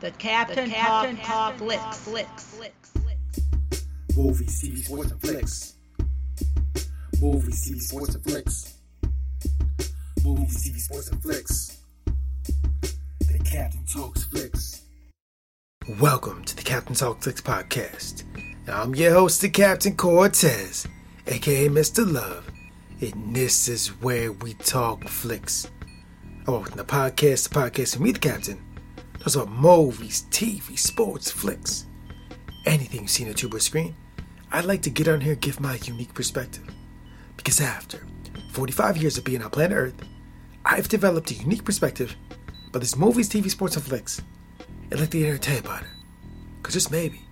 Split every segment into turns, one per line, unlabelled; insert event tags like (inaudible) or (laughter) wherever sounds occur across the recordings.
The Captain, the Captain Talk, Talk Flicks. Flicks. Flicks.
Movies, TV, sports, and flicks. Movies, TV, sports, and flicks. Movies, TV, sports, and flicks. The Captain Talks Flicks. Welcome to the Captain Talk Flicks podcast. I'm your host, the Captain Cortez, aka Mr. Love, and this is where we talk flicks. Oh, the podcast, the podcast, and me, the Captain are movies, TV, sports, flicks, anything you see on a tuber screen. I'd like to get on here and give my unique perspective. Because after 45 years of being on planet Earth, I've developed a unique perspective about these movies, TV, sports, and flicks. I'd like to you about it. Because just maybe,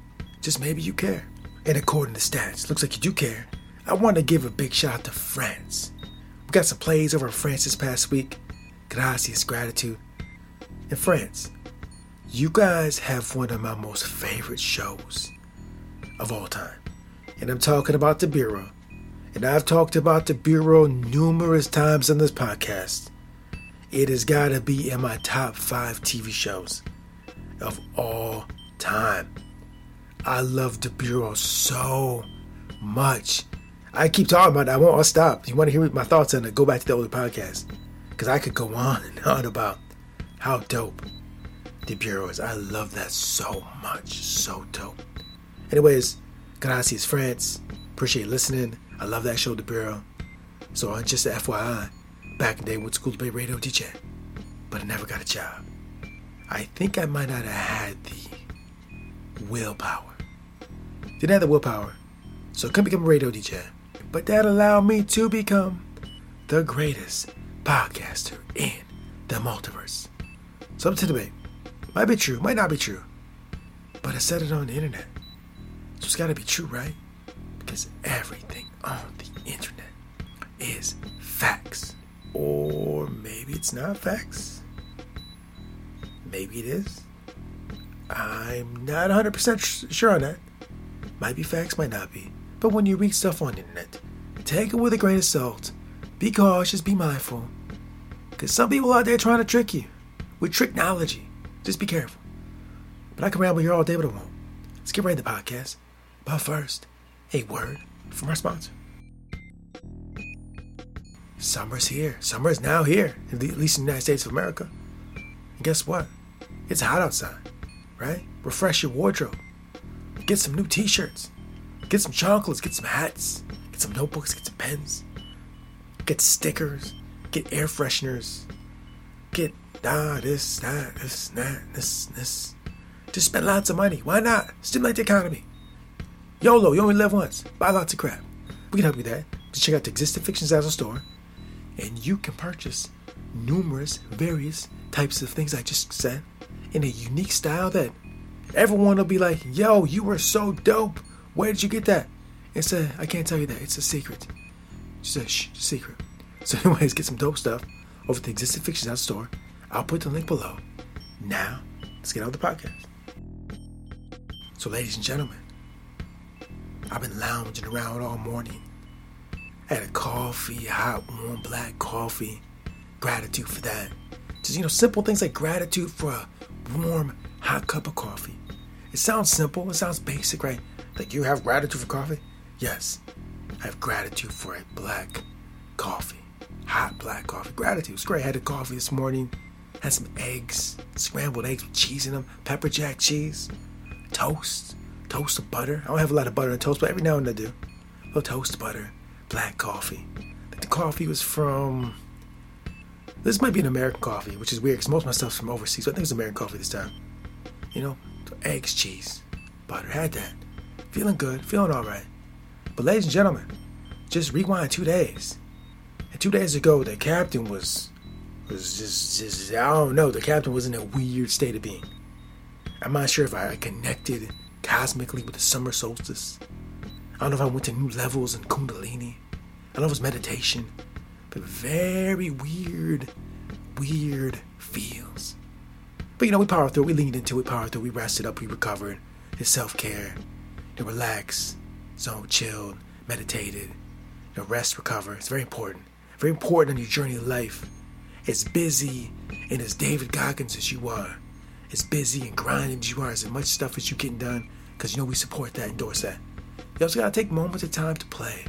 just maybe you care. And according to stats, looks like you do care. I want to give a big shout out to France. We got some plays over in France this past week. Gracias, gratitude. In France, you guys have one of my most favorite shows of all time. And I'm talking about The Bureau. And I've talked about The Bureau numerous times on this podcast. It has got to be in my top five TV shows of all time. I love The Bureau so much. I keep talking about it. I won't I'll stop. You want to hear my thoughts on it? Go back to the older podcast. Because I could go on and on about how dope the Bureaus. I love that so much. So dope. Anyways, gracias, France. Appreciate listening. I love that show, The Bureau. So, uh, just FYI, back in the day, went to school to radio DJ, but I never got a job. I think I might not have had the willpower. Didn't have the willpower, so I couldn't become a radio DJ. But that allowed me to become the greatest podcaster in the multiverse. So, up to the debate. Might be true, might not be true. But I said it on the internet. So it's gotta be true, right? Because everything on the internet is facts. Or maybe it's not facts. Maybe it is. I'm not 100% sure on that. Might be facts, might not be. But when you read stuff on the internet, take it with a grain of salt. Be cautious, be mindful. Because some people out there trying to trick you with technology. Just be careful. But I can ramble here all day, but I won't. Let's get right into the podcast. But first, a word from our sponsor. Summer's here. Summer is now here, at least in the United States of America. And guess what? It's hot outside, right? Refresh your wardrobe. Get some new t shirts. Get some chocolates. Get some hats. Get some notebooks. Get some pens. Get stickers. Get air fresheners. Get ah, this, that, this, that, this, this. Just spend lots of money. Why not? Stimulate the economy. YOLO, you only live once. Buy lots of crap. We can help you with that. Just check out the Existing Fiction Zazzle store, and you can purchase numerous, various types of things I just said in a unique style that everyone will be like, yo, you were so dope. Where did you get that? It's a, I can't tell you that. It's a secret. Just a shh, secret. So, (laughs) anyways, get some dope stuff over at the Existing Fictions Out store. I'll put the link below. Now, let's get on with the podcast. So, ladies and gentlemen, I've been lounging around all morning. I had a coffee, hot, warm, black coffee. Gratitude for that. Just, you know, simple things like gratitude for a warm, hot cup of coffee. It sounds simple, it sounds basic, right? Like you have gratitude for coffee? Yes, I have gratitude for a black coffee. Hot black coffee. Gratitude. It's great. I had a coffee this morning had some eggs, scrambled eggs with cheese in them, pepper jack cheese, toast, toast of butter. I don't have a lot of butter on toast, but every now and then I do. A little toast butter, black coffee. The coffee was from. This might be an American coffee, which is weird because most of my stuff's from overseas. So I think it was American coffee this time. You know, eggs, cheese, butter. Had that. Feeling good, feeling all right. But ladies and gentlemen, just rewind two days. And two days ago, the captain was was just, just, I don't know. The captain was in a weird state of being. I'm not sure if I connected cosmically with the summer solstice. I don't know if I went to new levels in Kundalini. I don't know if it was meditation, but very weird, weird feels. But you know, we powered through. We leaned into it, powered through. We rested up. We recovered. It's self care. Know, relax, zone, chilled, meditated. You know, rest, recover. It's very important. Very important on your journey of life as busy and as David Goggins as you are, as busy and grinding as you are, as much stuff as you getting done, because you know we support that, endorse that. You also gotta take moments of time to play,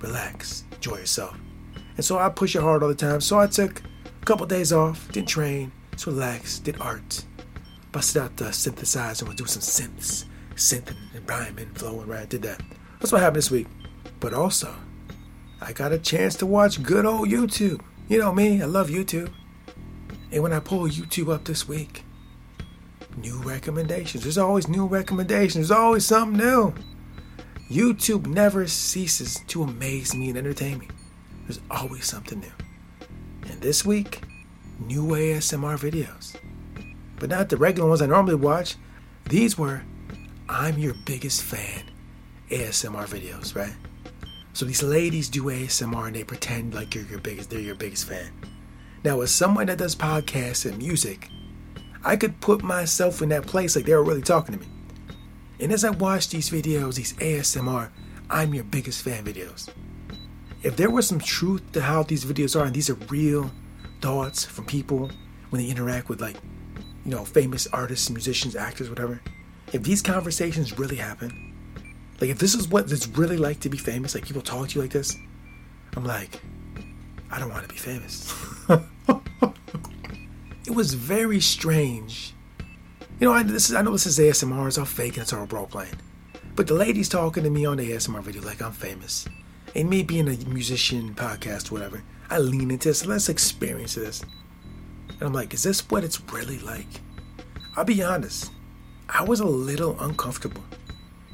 relax, enjoy yourself. And so I push it hard all the time. So I took a couple days off, didn't train, just relaxed, did art, busted out the synthesizer, was doing some synths, synth and rhyming, flowing, right? Did that. That's what happened this week. But also, I got a chance to watch good old YouTube. You know me, I love YouTube. And when I pull YouTube up this week, new recommendations. There's always new recommendations. There's always something new. YouTube never ceases to amaze me and entertain me. There's always something new. And this week, new ASMR videos. But not the regular ones I normally watch. These were I'm your biggest fan ASMR videos, right? So these ladies do ASMR and they pretend like you're your biggest they're your biggest fan. Now as someone that does podcasts and music, I could put myself in that place like they were really talking to me. And as I watch these videos, these ASMR, I'm your biggest fan videos. If there was some truth to how these videos are, and these are real thoughts from people when they interact with like, you know, famous artists, musicians, actors, whatever. If these conversations really happen, like if this is what it's really like to be famous, like people talk to you like this, I'm like, I don't want to be famous. (laughs) it was very strange you know, I, this is, I know this is ASMR, it's all fake and it's all role playing. But the lady's talking to me on the ASMR video like I'm famous. And me being a musician, podcast, whatever, I lean into this. Let's experience this. And I'm like, is this what it's really like? I'll be honest, I was a little uncomfortable.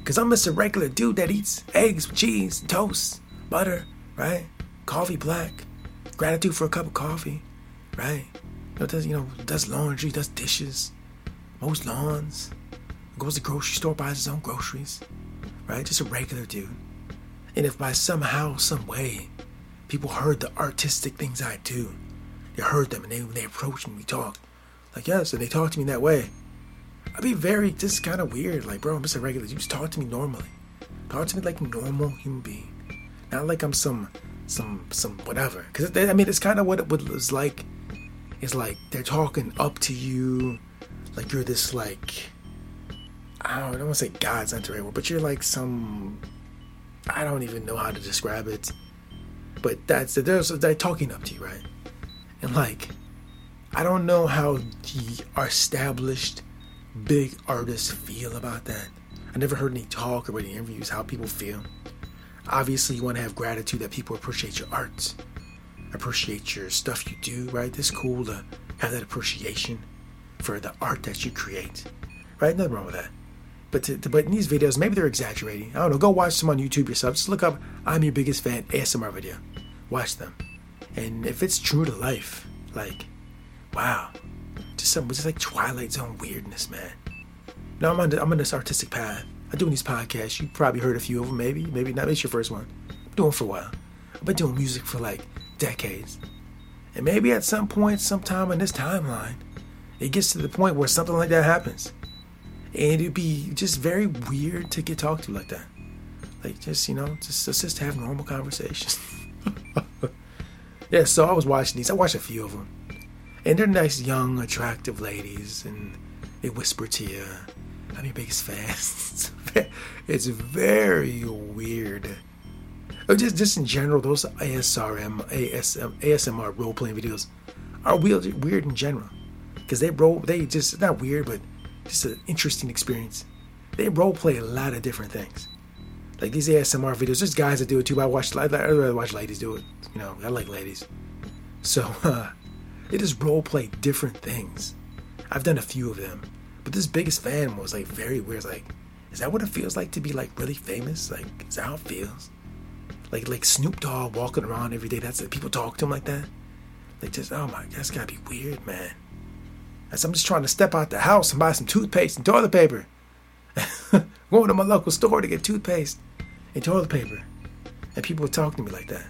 Because I'm just a regular dude that eats eggs, cheese, toast, butter, right? Coffee black, gratitude for a cup of coffee, right? You know, does, you know, does laundry, does dishes, mows lawns, goes to the grocery store, buys his own groceries, right? Just a regular dude. And if by somehow, some way, people heard the artistic things I do, they heard them and they, they approached me, we talked. Like, yes, and they talked to me that way. I'd be very, just kind of weird. Like, bro, I'm just a regular. You just talk to me normally. Talk to me like normal human being. Not like I'm some, some, some whatever. Because, I mean, it's kind of what it was like. It's like they're talking up to you like you're this like I don't, I don't want to say God's not the right word, but you're like some I don't even know how to describe it. But that's there's they're talking up to you, right? And like I don't know how the are established big artists feel about that. I never heard any talk or any interviews how people feel. Obviously, you want to have gratitude that people appreciate your art, appreciate your stuff you do, right? It's cool to have that appreciation for the art that you create. Right? Nothing wrong with that. But to, to, but in these videos, maybe they're exaggerating. I don't know. Go watch them on YouTube yourself. Just look up "I'm your biggest fan" ASMR video. Watch them, and if it's true to life, like, wow, just some just like Twilight Zone weirdness, man. Now I'm on the, I'm on this artistic path. I'm doing these podcasts. You probably heard a few of them, maybe, maybe not. It's your first one. I'm doing for a while. I've been doing music for like decades, and maybe at some point, sometime in this timeline, it gets to the point where something like that happens. And it'd be just very weird to get talked to like that. Like just, you know, just let's just have normal conversations. (laughs) yeah, so I was watching these. I watched a few of them. And they're nice, young, attractive ladies, and they whisper to you, I'm your biggest fan. it's very weird. Oh, just, just in general, those ASRM, ASM, ASMR role playing videos are weird, weird in general because they role they just not weird, but just an interesting experience. They role play a lot of different things. Like these ASMR videos, there's guys that do it too. I watch I rather watch ladies do it. You know, I like ladies, so (laughs) uh, they just role play different things. I've done a few of them, but this biggest fan was like very weird. Like, is that what it feels like to be like really famous? Like, is that how it feels? Like, like Snoop Dogg walking around every day. That's. People talk to him like that. Like, just oh my, that's gotta be weird, man. As I'm just trying to step out the house and buy some toothpaste and toilet paper. (laughs) Going to my local store to get toothpaste and toilet paper. And people would talk to me like that.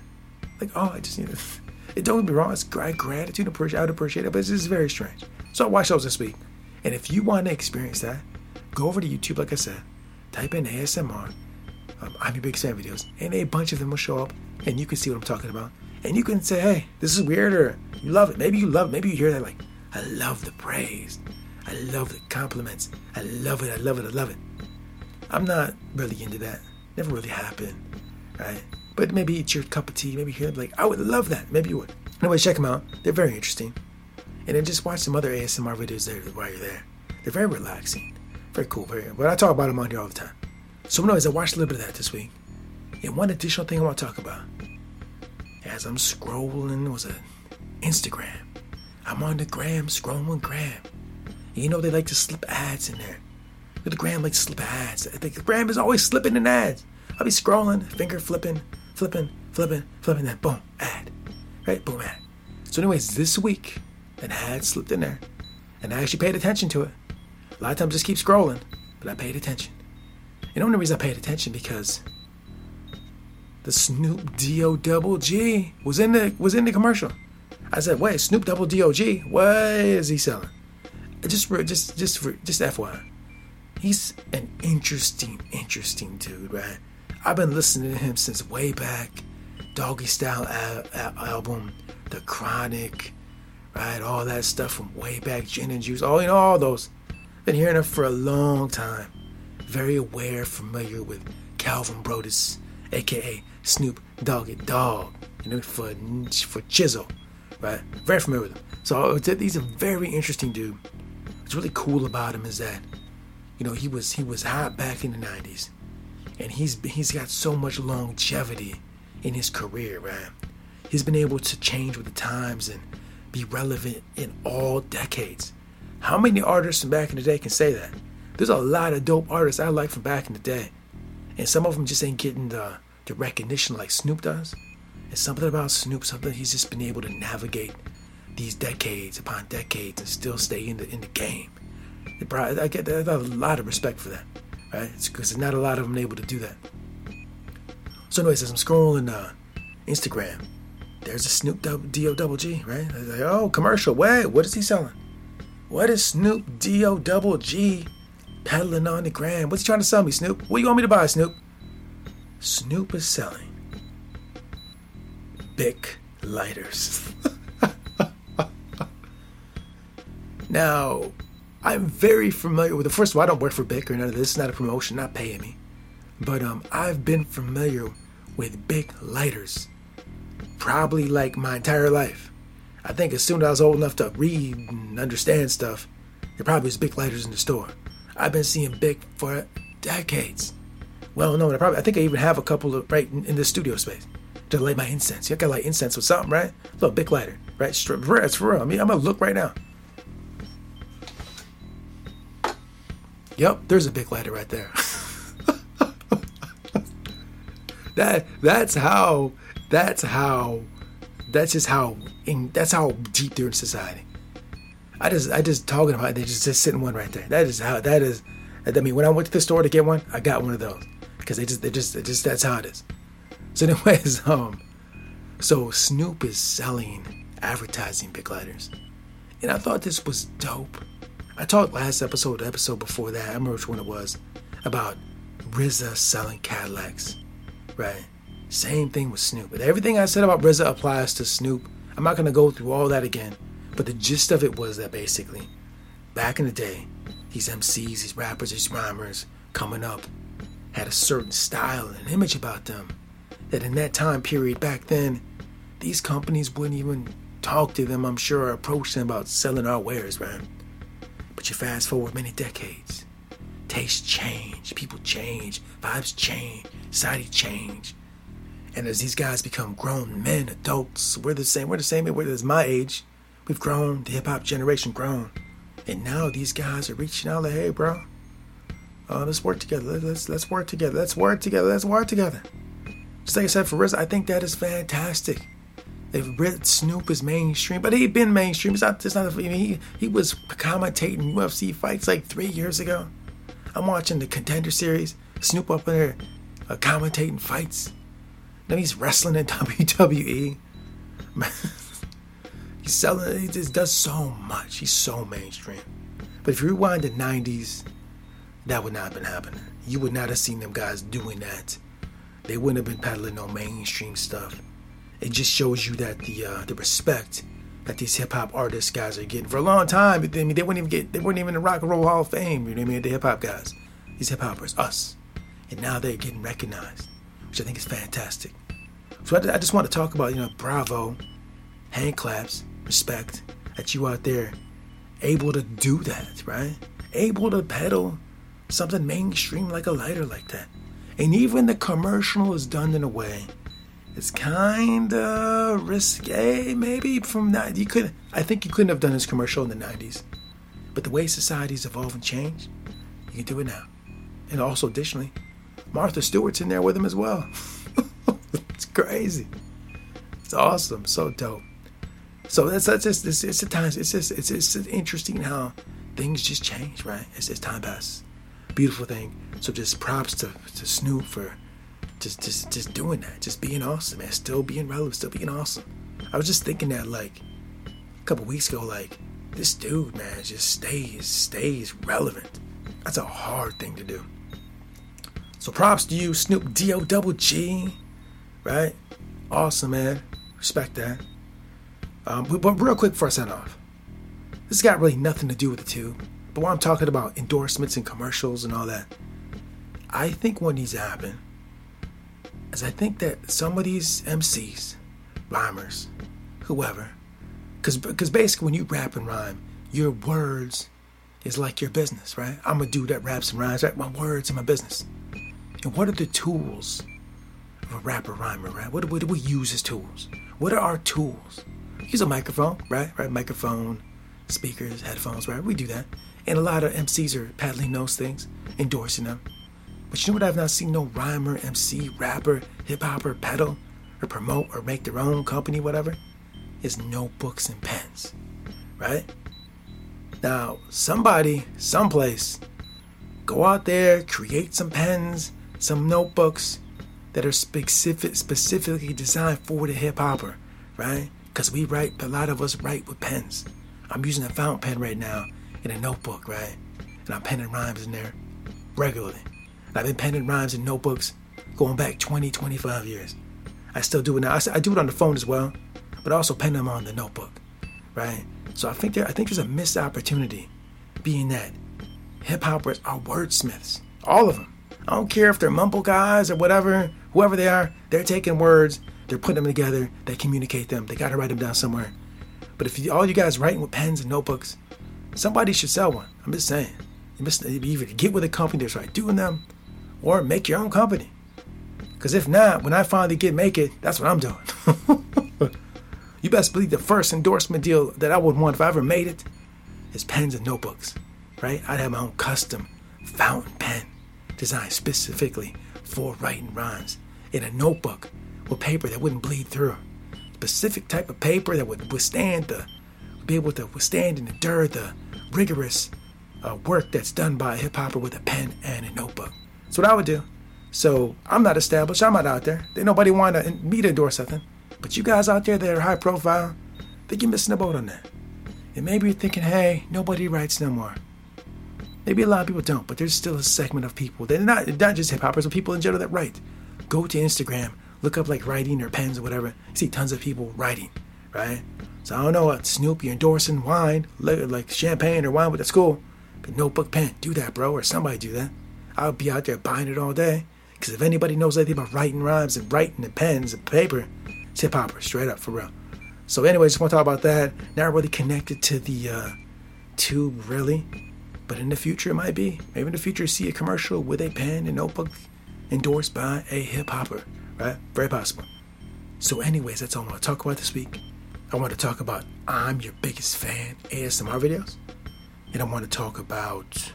Like, oh, I just need to. It don't get me wrong, it's great gratitude, appreciate, I would appreciate it, but it's just very strange. So I watched those this week. And if you want to experience that, go over to YouTube, like I said, type in ASMR, um, I'm your big fan videos, and a bunch of them will show up, and you can see what I'm talking about. And you can say, hey, this is weird, or you love it. Maybe you love it. Maybe you hear that, like, I love the praise. I love the compliments. I love it. I love it. I love it. I'm not really into that. Never really happened, right? But maybe it's your cup of tea. Maybe you're like, I would love that. Maybe you would. Anyway, check them out. They're very interesting. And then just watch some other ASMR videos there while you're there. They're very relaxing. Very cool. Very. But I talk about them on here all the time. So, anyways, I watched a little bit of that this week. And one additional thing I want to talk about, as I'm scrolling, was a Instagram. I'm on the gram, scrolling gram. And you know they like to slip ads in there. The gram likes to slip ads. The gram is always slipping in ads. I'll be scrolling, finger flipping, flipping, flipping, flipping, then boom, ad. Right? Boom, ad. So, anyways, this week, an ad slipped in there. And I actually paid attention to it. A lot of times I just keep scrolling, but I paid attention. And the only reason I paid attention because the Snoop D-O double G was in the was in the commercial. I said, wait, Snoop double D-O-G, what is he selling? Just for, just just for, just FYI. He's an interesting, interesting dude, right? I've been listening to him since way back. Doggy Style al- al- album, The Chronic, right? All that stuff from way back, Gin and Juice, all you know, all those. Been hearing him for a long time. Very aware, familiar with Calvin Broadus, aka Snoop Doggy Dogg, you know, for for Chisel, right? Very familiar with him. So he's a very interesting dude. What's really cool about him is that, you know, he was he was hot back in the '90s, and he's he's got so much longevity in his career, right? He's been able to change with the times and be relevant in all decades. How many artists from back in the day can say that? There's a lot of dope artists I like from back in the day. And some of them just ain't getting the, the recognition like Snoop does. And something about Snoop, something he's just been able to navigate these decades upon decades and still stay in the in the game. I get a lot of respect for that, right? It's because not a lot of them able to do that. So, anyways, as I'm scrolling uh, Instagram, there's a Snoop D-O double G, right? Like, oh, commercial. Wait, what is he selling? What is Snoop D-O double G peddling on the gram? What's he trying to sell me, Snoop? What do you want me to buy, Snoop? Snoop is selling Bic lighters. (laughs) now, I'm very familiar with the first of all, I don't work for Bic or none of this. It's not a promotion, not paying me. But um, I've been familiar with Bic lighters probably like my entire life. I think as soon as I was old enough to read and understand stuff, there probably was Bic lighters in the store. I've been seeing Bic for decades. Well, no, I probably I think I even have a couple of right in, in the studio space to light my incense. You got to light incense with something, right? A little Bic lighter, right? It's for real. I mean, I'm gonna look right now. Yep, there's a Bic lighter right there. (laughs) that that's how that's how. That's just how. In, that's how deep they're in society. I just, I just talking about. It, they just, just sitting one right there. That is how. That is. I mean, when I went to the store to get one, I got one of those because they just, they just, they just. That's how it is. So, anyways, (laughs) um, so Snoop is selling advertising Bic lighters, and I thought this was dope. I talked last episode, the episode before that, I remember which one it was, about RZA selling Cadillacs, right? Same thing with Snoop. But everything I said about RZA applies to Snoop. I'm not gonna go through all that again. But the gist of it was that basically, back in the day, these MCs, these rappers, these rhymers coming up had a certain style and image about them that in that time period back then, these companies wouldn't even talk to them, I'm sure, or approach them about selling our wares, man. But you fast forward many decades, tastes change, people change, vibes change, society change. And as these guys become grown men, adults, we're the same. We're the same. As my age. We've grown. The hip hop generation grown. And now these guys are reaching out like, hey, bro, uh, let's work together. Let's let's work together. Let's work together. Let's work together. Just like I said for RZA, I think that is fantastic. They've Snoop is mainstream, but he been mainstream. It's not. It's not. I mean, he he was commentating UFC fights like three years ago. I'm watching the Contender Series. Snoop up in there uh, commentating fights. Then he's wrestling in (laughs) WWE. (laughs) he's selling. He just does so much. He's so mainstream. But if you rewind the '90s, that would not have been happening. You would not have seen them guys doing that. They wouldn't have been peddling no mainstream stuff. It just shows you that the uh, the respect that these hip hop artists guys are getting for a long time. I mean, they wouldn't even get, they weren't even in the Rock and Roll Hall of Fame. You know what I mean? The hip hop guys, these hip hoppers, us, and now they're getting recognized, which I think is fantastic. So I, I just want to talk about, you know, bravo, hand claps, respect that you out there able to do that, right? Able to peddle something mainstream like a lighter like that. And even the commercial is done in a way it's kind of risque, maybe from that. You could, I think you couldn't have done this commercial in the 90s. But the way society's evolved and changed, you can do it now. And also, additionally, Martha Stewart's in there with him as well. (laughs) it's crazy. It's awesome. So dope. So that's, that's just, it's, it's the times, it's just, it's, it's interesting how things just change, right? It's, as time passes. Beautiful thing. So just props to, to Snoop for just just just doing that, just being awesome, man. Still being relevant, still being awesome. I was just thinking that like a couple weeks ago, like this dude, man, just stays stays relevant. That's a hard thing to do. So props to you, Snoop D O double G, right? Awesome, man. Respect that. Um, but, but real quick before I sign off, this got really nothing to do with the two. But when I'm talking about endorsements and commercials and all that, I think what needs to happen is I think that some of these MCs, rhymers, whoever, because because basically when you rap and rhyme, your words is like your business, right? I'm a dude that raps and rhymes, right? My words are my business. And what are the tools of a rapper rhymer, right? What, what do we use as tools? What are our tools? Use a microphone, right? Right, microphone, speakers, headphones, right? We do that. And a lot of MCs are paddling those things, endorsing them. But you know what? I've not seen no rhymer, MC, rapper, hip hopper pedal or promote or make their own company, whatever. Is notebooks and pens, right? Now, somebody, someplace, go out there, create some pens, some notebooks that are specific, specifically designed for the hip hopper, right? Because we write, a lot of us write with pens. I'm using a fountain pen right now in a notebook, right? And I'm penning rhymes in there regularly. I've been penning rhymes in notebooks going back 20, 25 years. I still do it now. I, do it on the phone as well, but I also pen them on the notebook, right? So I think there, I think there's a missed opportunity, being that hip hoppers are wordsmiths, all of them. I don't care if they're mumble guys or whatever, whoever they are. They're taking words, they're putting them together, they communicate them. They got to write them down somewhere. But if you, all you guys writing with pens and notebooks, somebody should sell one. I'm just saying. You must either get with a company that's right doing them, or make your own company. Because if not, when I finally get make it, that's what I'm doing. (laughs) you best believe the first endorsement deal that I would want if I ever made it is pens and notebooks, right? I'd have my own custom fountain pen designed specifically for writing rhymes in a notebook with paper that wouldn't bleed through. Specific type of paper that would withstand the, be able to withstand and endure the rigorous uh, work that's done by a hip hopper with a pen and a notebook. That's what I would do. So I'm not established. I'm not out there. They nobody want to, me to endorse something. But you guys out there that are high profile, think you're missing the boat on that. And maybe you're thinking, hey, nobody writes no more. Maybe a lot of people don't, but there's still a segment of people. They're not not just hip hoppers, but people in general that write. Go to Instagram, look up like writing or pens or whatever. You see tons of people writing, right? So I don't know what Snoop, you're endorsing wine, like champagne or wine with a school. But notebook pen, do that, bro, or somebody do that. I'll be out there buying it all day. Because if anybody knows anything about writing rhymes and writing and pens and paper, it's hip hopper, straight up, for real. So, anyway, just want to talk about that. Not really connected to the uh, tube, really. But in the future, it might be. Maybe in the future, see a commercial with a pen and notebook endorsed by a hip hopper, right? Very possible. So, anyways, that's all I want to talk about this week. I want to talk about I'm your biggest fan ASMR videos. And I want to talk about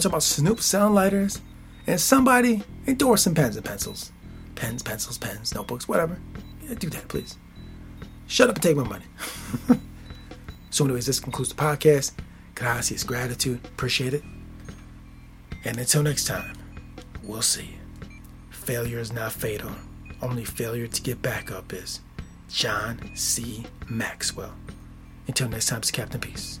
talk about Snoop sound lighters and somebody endorsing pens and pencils. Pens, pencils, pens, notebooks, whatever. Yeah, do that, please. Shut up and take my money. (laughs) so, anyways, this concludes the podcast. Gracias, gratitude. Appreciate it. And until next time, we'll see. Failure is not fatal. Only failure to get back up is. John C. Maxwell. Until next time, it's Captain Peace.